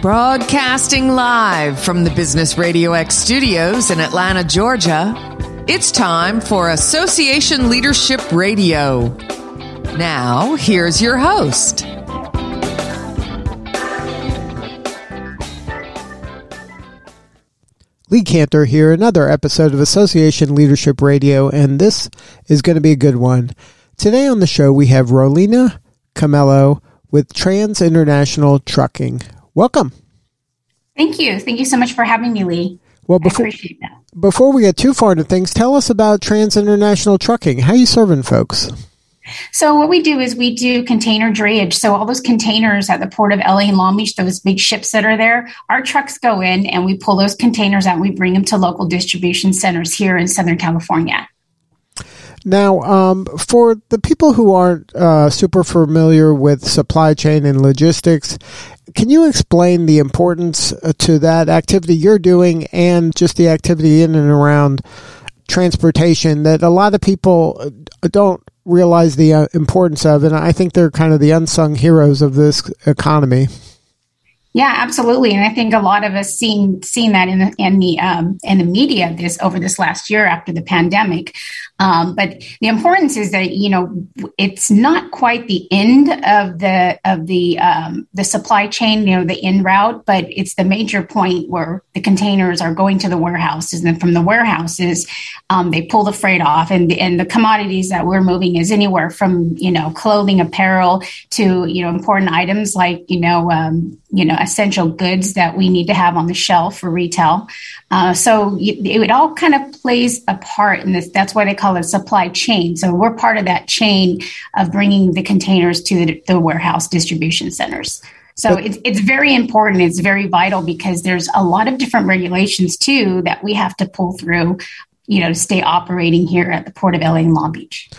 Broadcasting live from the Business Radio X studios in Atlanta, Georgia, it's time for Association Leadership Radio. Now, here's your host. Lee Kantor here, another episode of Association Leadership Radio, and this is going to be a good one. Today on the show, we have Rolina Camello with Trans International Trucking. Welcome. Thank you. Thank you so much for having me, Lee. Well, before, I appreciate that. Before we get too far into things, tell us about Trans International Trucking. How are you serving folks? So what we do is we do container drayage. So all those containers at the port of LA and Long Beach, those big ships that are there, our trucks go in and we pull those containers out. And we bring them to local distribution centers here in Southern California. Now, um, for the people who aren't uh, super familiar with supply chain and logistics, can you explain the importance uh, to that activity you're doing and just the activity in and around transportation that a lot of people uh, don't realize the uh, importance of, and I think they're kind of the unsung heroes of this economy. Yeah, absolutely, and I think a lot of us seen seen that in the in the um, in the media this over this last year after the pandemic. Um, but the importance is that you know it's not quite the end of the of the um, the supply chain, you know, the in route, but it's the major point where the containers are going to the warehouses, and then from the warehouses, um, they pull the freight off, and and the commodities that we're moving is anywhere from you know clothing, apparel to you know important items like you know um, you know essential goods that we need to have on the shelf for retail. Uh, so it, it all kind of plays a part in this. That's why they call it supply chain. So we're part of that chain of bringing the containers to the, the warehouse distribution centers. So it's, it's very important. It's very vital because there's a lot of different regulations too that we have to pull through, you know, to stay operating here at the Port of LA and Long Beach.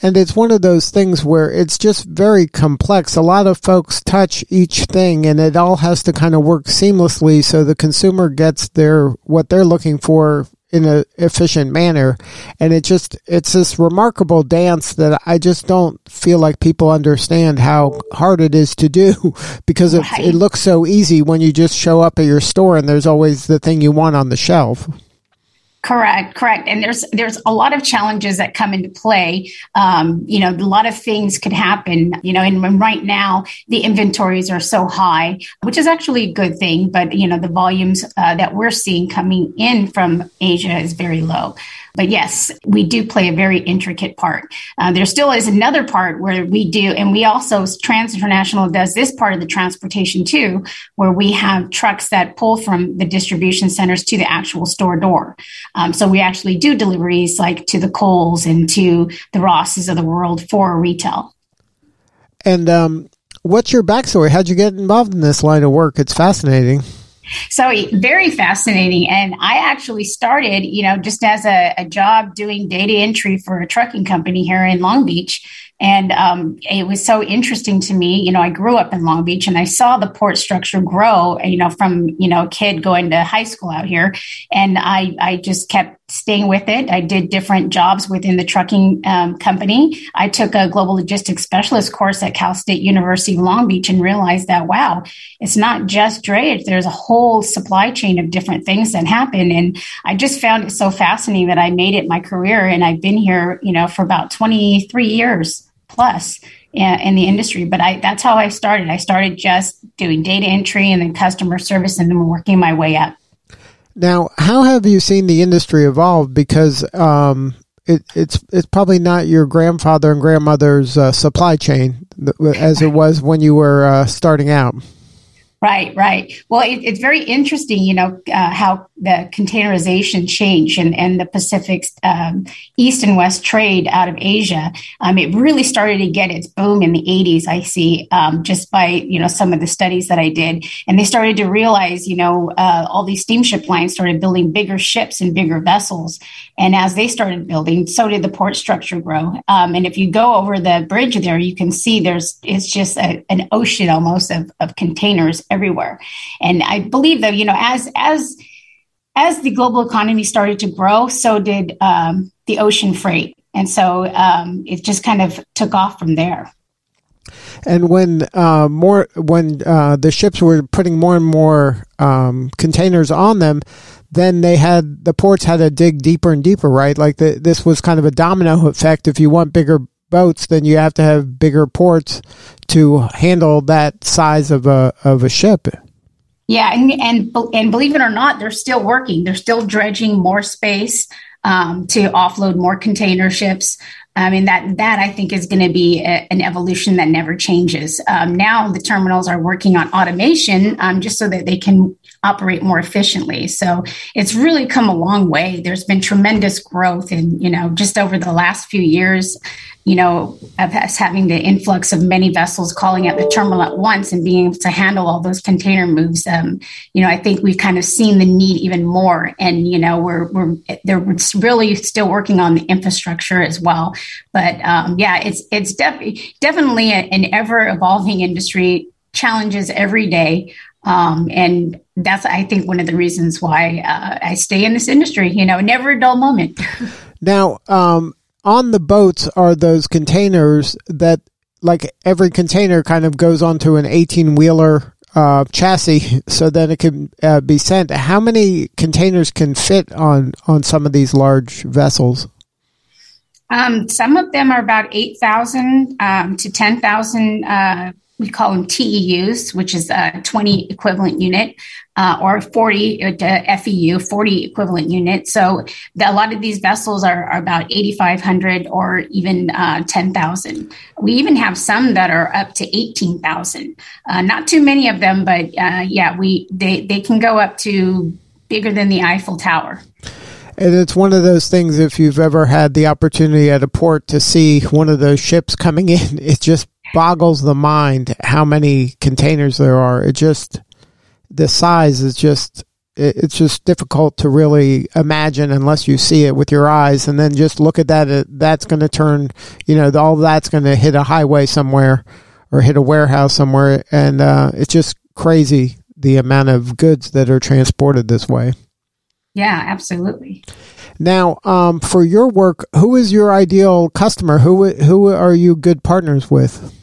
And it's one of those things where it's just very complex. A lot of folks touch each thing and it all has to kind of work seamlessly so the consumer gets their what they're looking for in an efficient manner. And it just, it's this remarkable dance that I just don't feel like people understand how hard it is to do because it, right. it looks so easy when you just show up at your store and there's always the thing you want on the shelf. Correct, correct. And there's there's a lot of challenges that come into play. Um, you know, a lot of things could happen. You know, and right now the inventories are so high, which is actually a good thing. But you know, the volumes uh, that we're seeing coming in from Asia is very low. But yes, we do play a very intricate part. Uh, there still is another part where we do, and we also, Trans International does this part of the transportation too, where we have trucks that pull from the distribution centers to the actual store door. Um, so we actually do deliveries like to the Kohl's and to the Rosses of the world for retail. And um, what's your backstory? How'd you get involved in this line of work? It's fascinating. So very fascinating. And I actually started, you know, just as a, a job doing data entry for a trucking company here in Long Beach. And um, it was so interesting to me. You know, I grew up in Long Beach and I saw the port structure grow, you know, from, you know, a kid going to high school out here. And I, I just kept staying with it. I did different jobs within the trucking um, company. I took a global logistics specialist course at Cal State University Long Beach and realized that, wow, it's not just drayage. There's a whole supply chain of different things that happen. And I just found it so fascinating that I made it my career. And I've been here, you know, for about 23 years plus in the industry. But I, that's how I started. I started just doing data entry and then customer service and then working my way up. Now, how have you seen the industry evolve? Because um, it, it's it's probably not your grandfather and grandmother's uh, supply chain as it was when you were uh, starting out. Right, right. Well, it, it's very interesting, you know, uh, how the containerization changed and, and the Pacific um, East and West trade out of Asia. Um, it really started to get its boom in the 80s, I see, um, just by, you know, some of the studies that I did. And they started to realize, you know, uh, all these steamship lines started building bigger ships and bigger vessels. And as they started building, so did the port structure grow. Um, and if you go over the bridge there, you can see there's, it's just a, an ocean almost of, of containers everywhere. And I believe that, you know, as, as, as the global economy started to grow, so did um, the ocean freight. And so um, it just kind of took off from there. And when uh, more when uh, the ships were putting more and more um, containers on them, then they had the ports had to dig deeper and deeper, right? Like the, this was kind of a domino effect. If you want bigger boats, then you have to have bigger ports to handle that size of a of a ship. Yeah, and and and believe it or not, they're still working. They're still dredging more space um, to offload more container ships. I mean that that I think is going to be a, an evolution that never changes. Um, now the terminals are working on automation um, just so that they can operate more efficiently. So it's really come a long way. There's been tremendous growth in you know just over the last few years you know, of us having the influx of many vessels calling at the terminal at once and being able to handle all those container moves, um, you know, I think we've kind of seen the need even more. And, you know, we're, we're, they're really still working on the infrastructure as well. But um, yeah, it's, it's def- definitely an ever evolving industry, challenges every day. Um, and that's, I think, one of the reasons why uh, I stay in this industry, you know, never a dull moment. Now, um, on the boats are those containers that like every container kind of goes onto an 18 wheeler uh, chassis so that it can uh, be sent. How many containers can fit on on some of these large vessels? Um, some of them are about 8,000 um, to 10,000 uh, we call them TEUs, which is a 20 equivalent unit, uh, or 40 uh, FEU, 40 equivalent unit. So the, a lot of these vessels are, are about 8,500 or even uh, 10,000. We even have some that are up to 18,000. Uh, not too many of them, but uh, yeah, we they, they can go up to bigger than the Eiffel Tower. And it's one of those things, if you've ever had the opportunity at a port to see one of those ships coming in, it just boggles the mind how many containers there are. It just the size is just it's just difficult to really imagine unless you see it with your eyes and then just look at that that's going to turn you know all that's going to hit a highway somewhere or hit a warehouse somewhere and uh, it's just crazy the amount of goods that are transported this way yeah absolutely now, um, for your work, who is your ideal customer? Who who are you good partners with?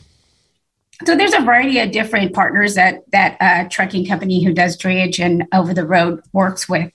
So there's a variety of different partners that that uh, trucking company who does drayage and over the road works with.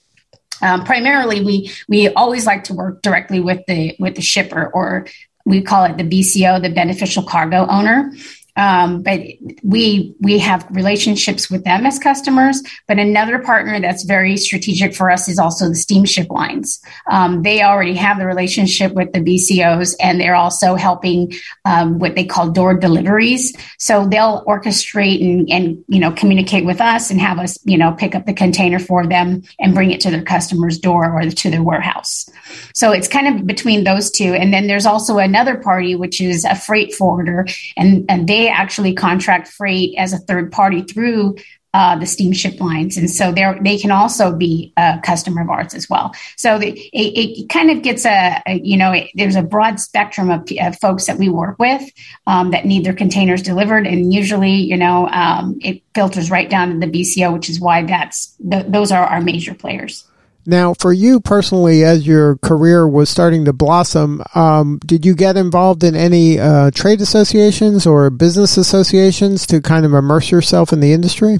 Um, primarily, we we always like to work directly with the with the shipper, or we call it the BCO, the beneficial cargo owner. Um, but we we have relationships with them as customers. But another partner that's very strategic for us is also the steamship lines. Um, they already have the relationship with the BCOs, and they're also helping um, what they call door deliveries. So they'll orchestrate and, and you know communicate with us and have us you know pick up the container for them and bring it to their customer's door or to their warehouse. So it's kind of between those two, and then there's also another party which is a freight forwarder, and and they actually contract freight as a third party through uh, the steamship lines, and so they they can also be a customer of ours as well. So the, it, it, kind of gets a, a you know it, there's a broad spectrum of, of, folks that we work with um, that need their containers delivered, and usually you know um, it filters right down to the BCO, which is why that's th- those are our major players. Now, for you personally, as your career was starting to blossom, um, did you get involved in any uh, trade associations or business associations to kind of immerse yourself in the industry?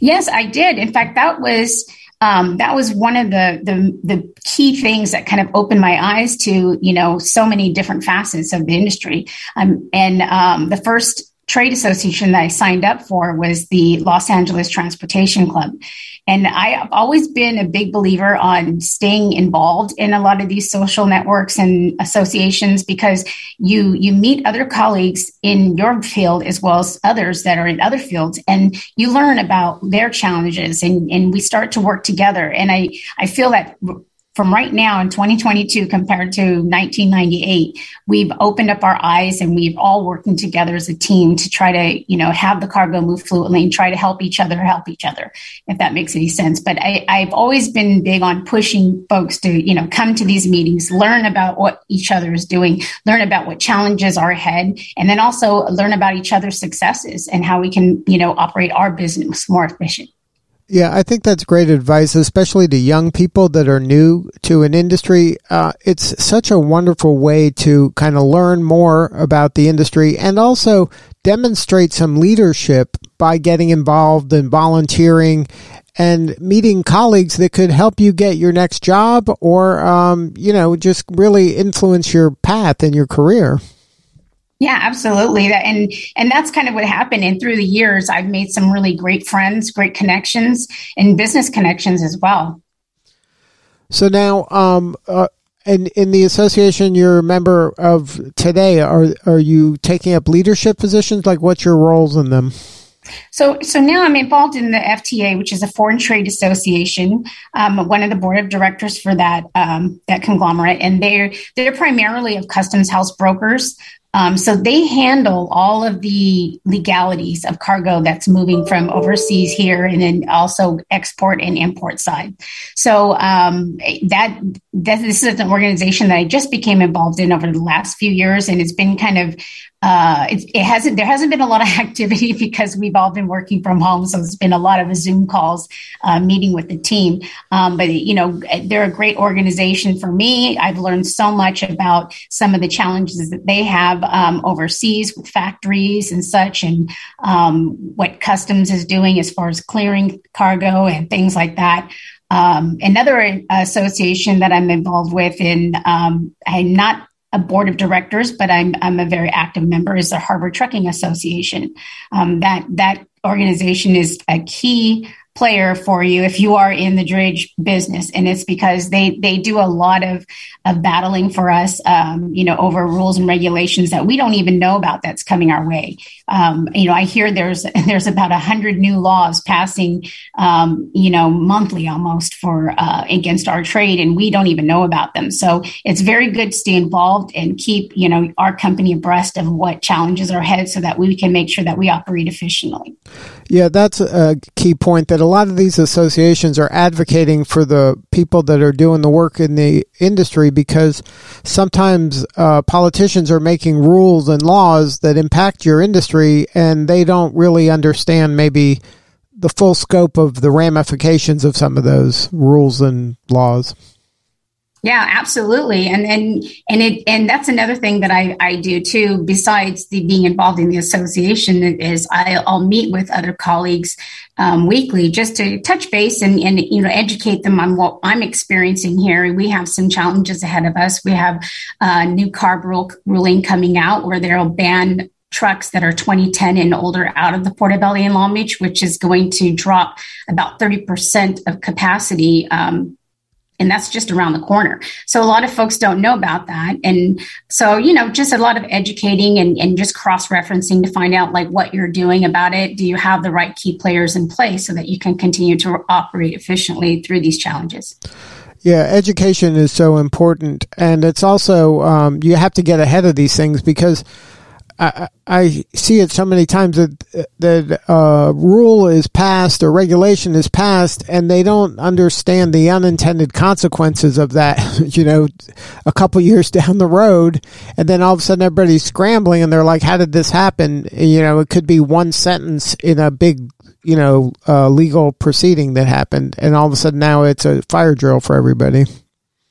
Yes, I did. In fact, that was um, that was one of the, the the key things that kind of opened my eyes to you know so many different facets of the industry. Um, and um, the first trade association that I signed up for was the Los Angeles Transportation Club. And I've always been a big believer on staying involved in a lot of these social networks and associations because you you meet other colleagues in your field as well as others that are in other fields and you learn about their challenges and, and we start to work together. And I, I feel that from right now in 2022 compared to 1998 we've opened up our eyes and we've all working together as a team to try to you know have the cargo move fluently and try to help each other help each other if that makes any sense. But I, i've always been big on pushing folks to you know come to these meetings learn about what each other is doing learn about what challenges are ahead and then also learn about each other's successes and how we can you know operate our business more efficient Yeah, I think that's great advice, especially to young people that are new to an industry. Uh, it's such a wonderful way to kind of learn more about the industry and also demonstrate some leadership by getting involved and volunteering and meeting colleagues that could help you get your next job or, um, you know, just really influence your path in your career. Yeah, absolutely. And and that's kind of what happened. And through the years, I've made some really great friends, great connections, and business connections as well. So now, um, uh, in in the association you're a member of today, are are you taking up leadership positions? Like, what's your roles in them? So, so now I'm involved in the FTA, which is a foreign trade association. Um, one of the board of directors for that um, that conglomerate, and they're they're primarily of customs house brokers. Um, so they handle all of the legalities of cargo that's moving from overseas here, and then also export and import side. So um, that, this is an organization that I just became involved in over the last few years, and it's been kind of uh, it, it, hasn't there hasn't been a lot of activity because we've all been working from home so it's been a lot of zoom calls uh, meeting with the team. Um, but you know they're a great organization for me. I've learned so much about some of the challenges that they have um, overseas with factories and such and um, what customs is doing as far as clearing cargo and things like that um, another association that I'm involved with in um, I'm not a board of directors, but I'm I'm a very active member is the Harbor Trucking Association. Um, that that organization is a key player for you if you are in the drayage business. And it's because they they do a lot of of battling for us um, you know over rules and regulations that we don't even know about that's coming our way. Um, you know i hear there's there's about a hundred new laws passing um, you know monthly almost for uh, against our trade and we don't even know about them. So it's very good to stay involved and keep you know our company abreast of what challenges are ahead so that we can make sure that we operate efficiently. Yeah that's a key point that lot of these associations are advocating for the people that are doing the work in the industry because sometimes uh, politicians are making rules and laws that impact your industry and they don't really understand maybe the full scope of the ramifications of some of those rules and laws. Yeah, absolutely. And and and it and that's another thing that I, I do too, besides the being involved in the association is I, will meet with other colleagues um, weekly just to touch base and, and you know educate them on what I'm experiencing here. We have some challenges ahead of us. We have a new CARB rule, ruling coming out where they'll ban trucks that are 2010 and older out of the Port of LA in Long Beach, which is going to drop about 30% of capacity um, and that's just around the corner. So a lot of folks don't know about that. And so, you know, just a lot of educating and, and just cross referencing to find out like what you're doing about it. Do you have the right key players in place so that you can continue to operate efficiently through these challenges? Yeah, education is so important. And it's also, um, you have to get ahead of these things because I, I see it so many times that that uh, rule is passed or regulation is passed, and they don't understand the unintended consequences of that. you know, a couple years down the road, and then all of a sudden everybody's scrambling, and they're like, "How did this happen?" You know, it could be one sentence in a big, you know, uh, legal proceeding that happened, and all of a sudden now it's a fire drill for everybody.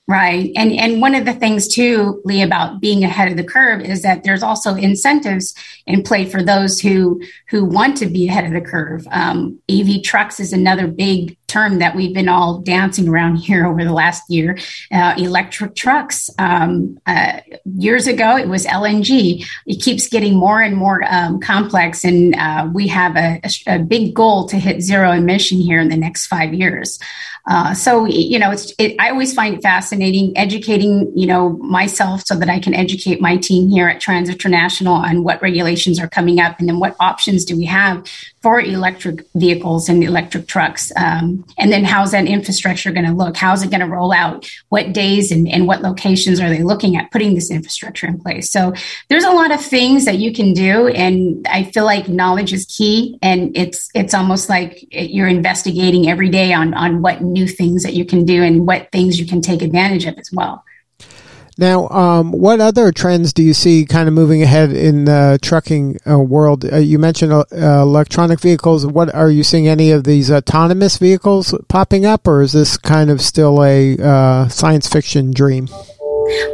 Right. And and one of the things too, Lee, about being ahead of the curve is that there's also incentives in play for those who who want to be ahead of the curve. Um, EV trucks is another big term that we've been all dancing around here over the last year. Uh, electric trucks. Um, uh, years ago, it was LNG. It keeps getting more and more um, complex, and uh, we have a, a, big goal to hit zero emission here in the next five years. Uh, so you know, it's it, I always find it fascinating educating you know myself so that I can educate my team here at Trans International on what regulations are coming up and then what options do we have for electric vehicles and electric trucks, um, and then how's that infrastructure going to look? How's it going to roll out? What days and, and what locations are they looking at putting this infrastructure in place? So there's a lot of things that you can do, and I feel like knowledge is key, and it's it's almost like you're investigating every day on on what new things that you can do and what things you can take advantage of as well. Now, um, what other trends do you see kind of moving ahead in the trucking uh, world? Uh, you mentioned uh, electronic vehicles. What are you seeing any of these autonomous vehicles popping up, or is this kind of still a uh, science fiction dream?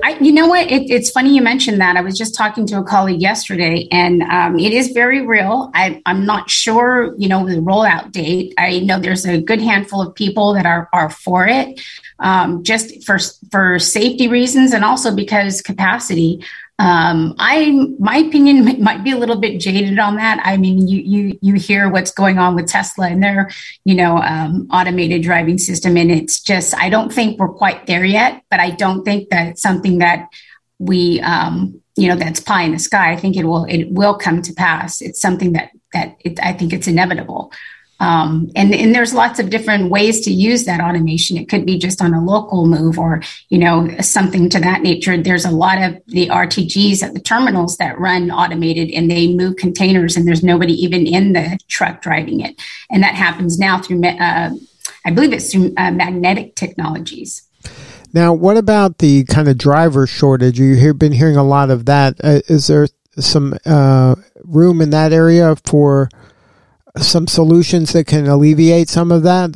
I, you know what? It, it's funny you mentioned that. I was just talking to a colleague yesterday, and um, it is very real. I, am not sure, you know, the rollout date. I know there's a good handful of people that are are for it, um, just for for safety reasons, and also because capacity. Um, I my opinion might be a little bit jaded on that. I mean, you you you hear what's going on with Tesla and their you know um, automated driving system, and it's just I don't think we're quite there yet. But I don't think that it's something that we um, you know that's pie in the sky. I think it will it will come to pass. It's something that that it, I think it's inevitable. Um, and, and there's lots of different ways to use that automation. It could be just on a local move or, you know, something to that nature. There's a lot of the RTGs at the terminals that run automated and they move containers and there's nobody even in the truck driving it. And that happens now through, uh, I believe it's through uh, magnetic technologies. Now, what about the kind of driver shortage? You've been hearing a lot of that. Uh, is there some uh, room in that area for some solutions that can alleviate some of that?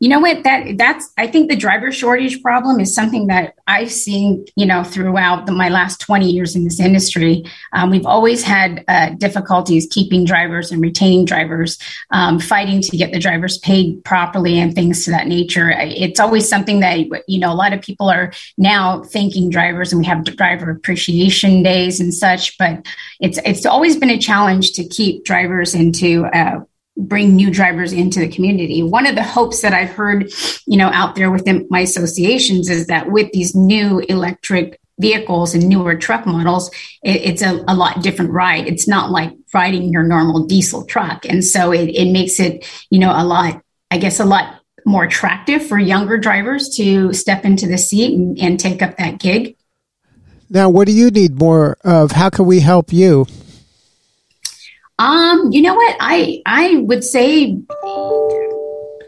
You know what? That that's I think the driver shortage problem is something that I've seen, you know, throughout the, my last twenty years in this industry. Um, we've always had uh, difficulties keeping drivers and retaining drivers, um, fighting to get the drivers paid properly and things to that nature. It's always something that you know a lot of people are now thanking drivers, and we have driver appreciation days and such. But it's it's always been a challenge to keep drivers into uh, bring new drivers into the community. One of the hopes that I've heard, you know, out there within my associations is that with these new electric vehicles and newer truck models, it, it's a, a, lot different ride. It's not like riding your normal diesel truck. And so it, it makes it, you know, a lot, I guess, a lot more attractive for younger drivers to step into the seat and, and take up that gig. Now, what do you need more of? How can we help you? Um, you know what? I I would say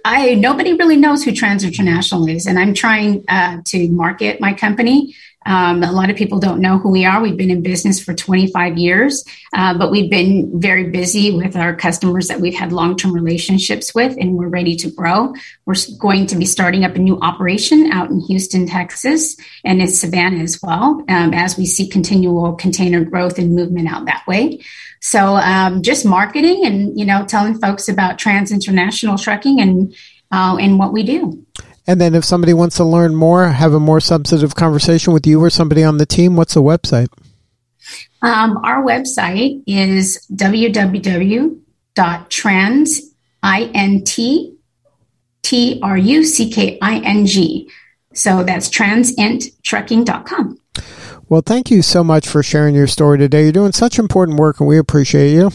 I nobody really knows who Trans International is, and I'm trying uh, to market my company. Um, a lot of people don't know who we are. We've been in business for 25 years, uh, but we've been very busy with our customers that we've had long term relationships with, and we're ready to grow. We're going to be starting up a new operation out in Houston, Texas, and in Savannah as well, um, as we see continual container growth and movement out that way. So um, just marketing and you know telling folks about Trans International Trucking and uh, and what we do. And then if somebody wants to learn more, have a more substantive conversation with you or somebody on the team, what's the website? Um, our website is www.transintrucking. So that's transintrucking.com. Well, thank you so much for sharing your story today. You're doing such important work, and we appreciate you.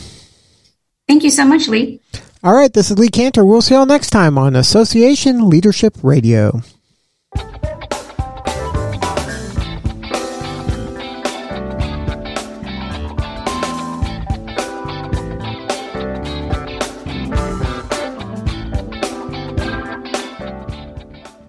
Thank you so much, Lee. All right, this is Lee Kantor. We'll see you all next time on Association Leadership Radio.